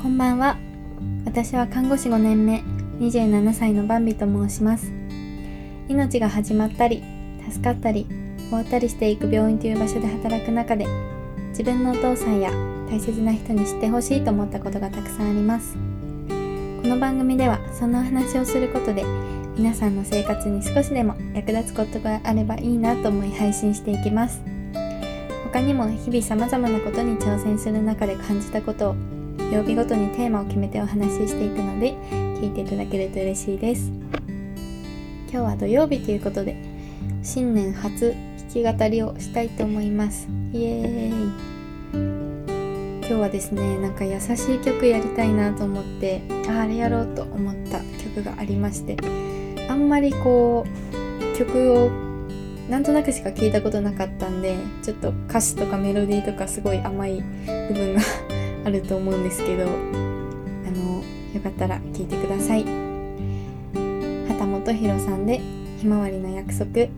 こんばんは。私は看護師5年目27歳のバンビと申します。命が始まったり助かったり終わったりしていく病院という場所で働く中で自分のお父さんや大切な人に知ってほしいと思ったことがたくさんあります。この番組ではそんなお話をすることで皆さんの生活に少しでも役立つことがあればいいなと思い配信していきます。他にも日々様々なことに挑戦する中で感じたことを曜日ごとにテーマを決めてお話ししていくので聞いていただけると嬉しいです。今日は土曜日ということで新年初弾き語りをしたいと思います。イエーイ。今日はですねなんか優しい曲やりたいなと思ってああれやろうと思った曲がありましてあんまりこう曲をなんとなくしか聞いたことなかったんでちょっと歌詞とかメロディーとかすごい甘い部分があると思うんですけどあのよかったら聞いてください。畑本博さんで「ひまわりの約束」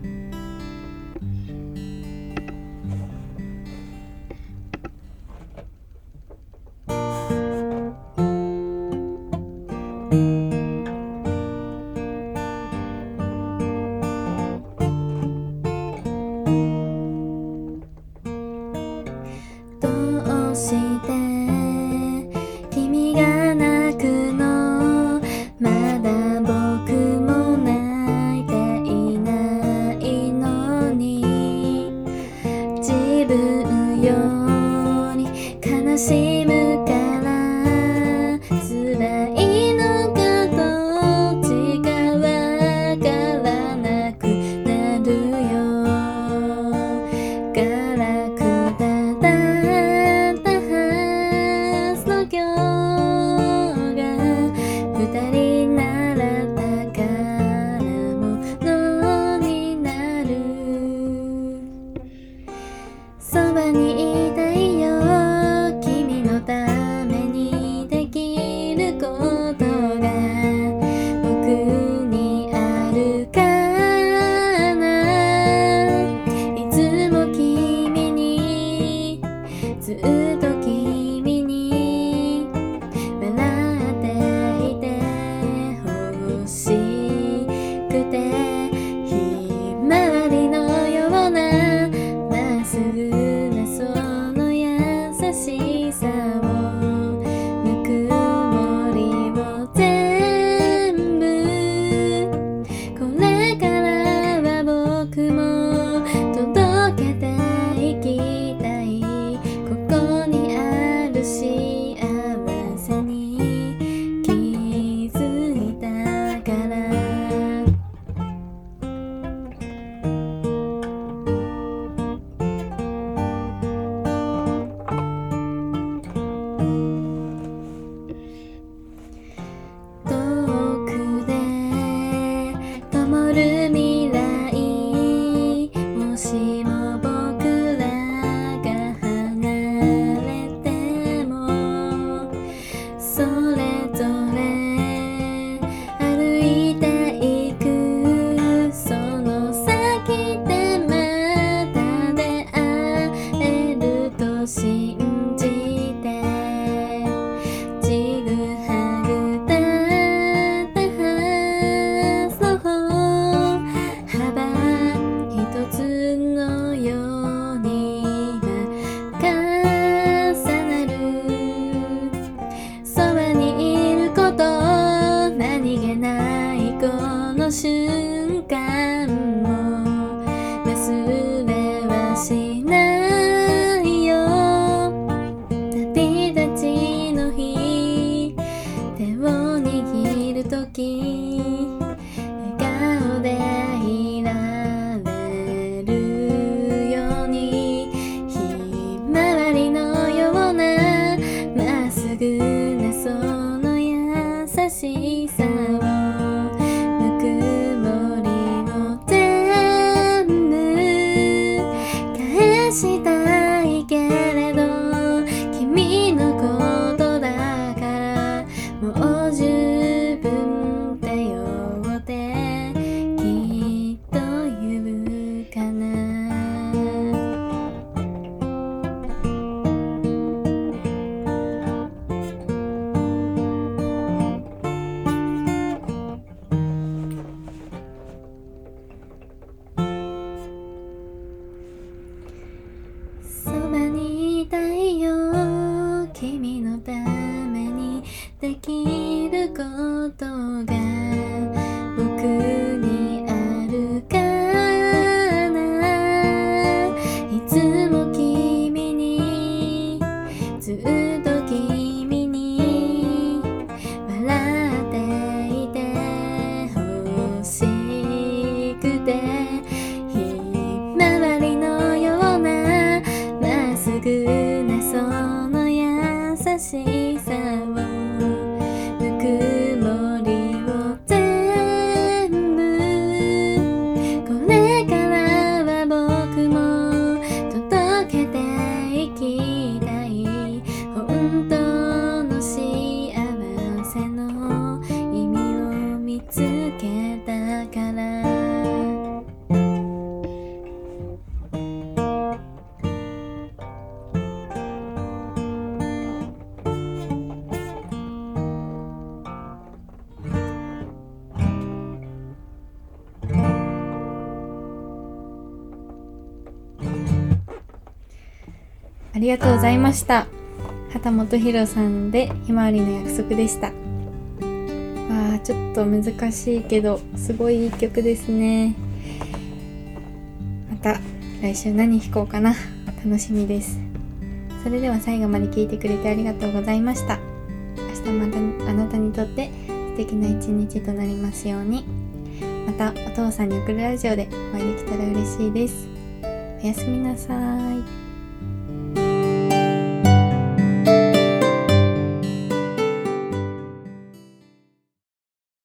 悲しした。ることが僕にあるかないつも君にずっと君に笑っていて欲しくてひまわりのようなまっすぐなその優しさを need. ありがとうございました。畑本博さんでひまわりの約束でした。わあちょっと難しいけどすごいいい曲ですね。また来週何弾こうかな。楽しみです。それでは最後まで聞いてくれてありがとうございました。明日またあなたにとって素敵な一日となりますように。またお父さんに送るラジオでお会いできたら嬉しいです。おやすみなさい。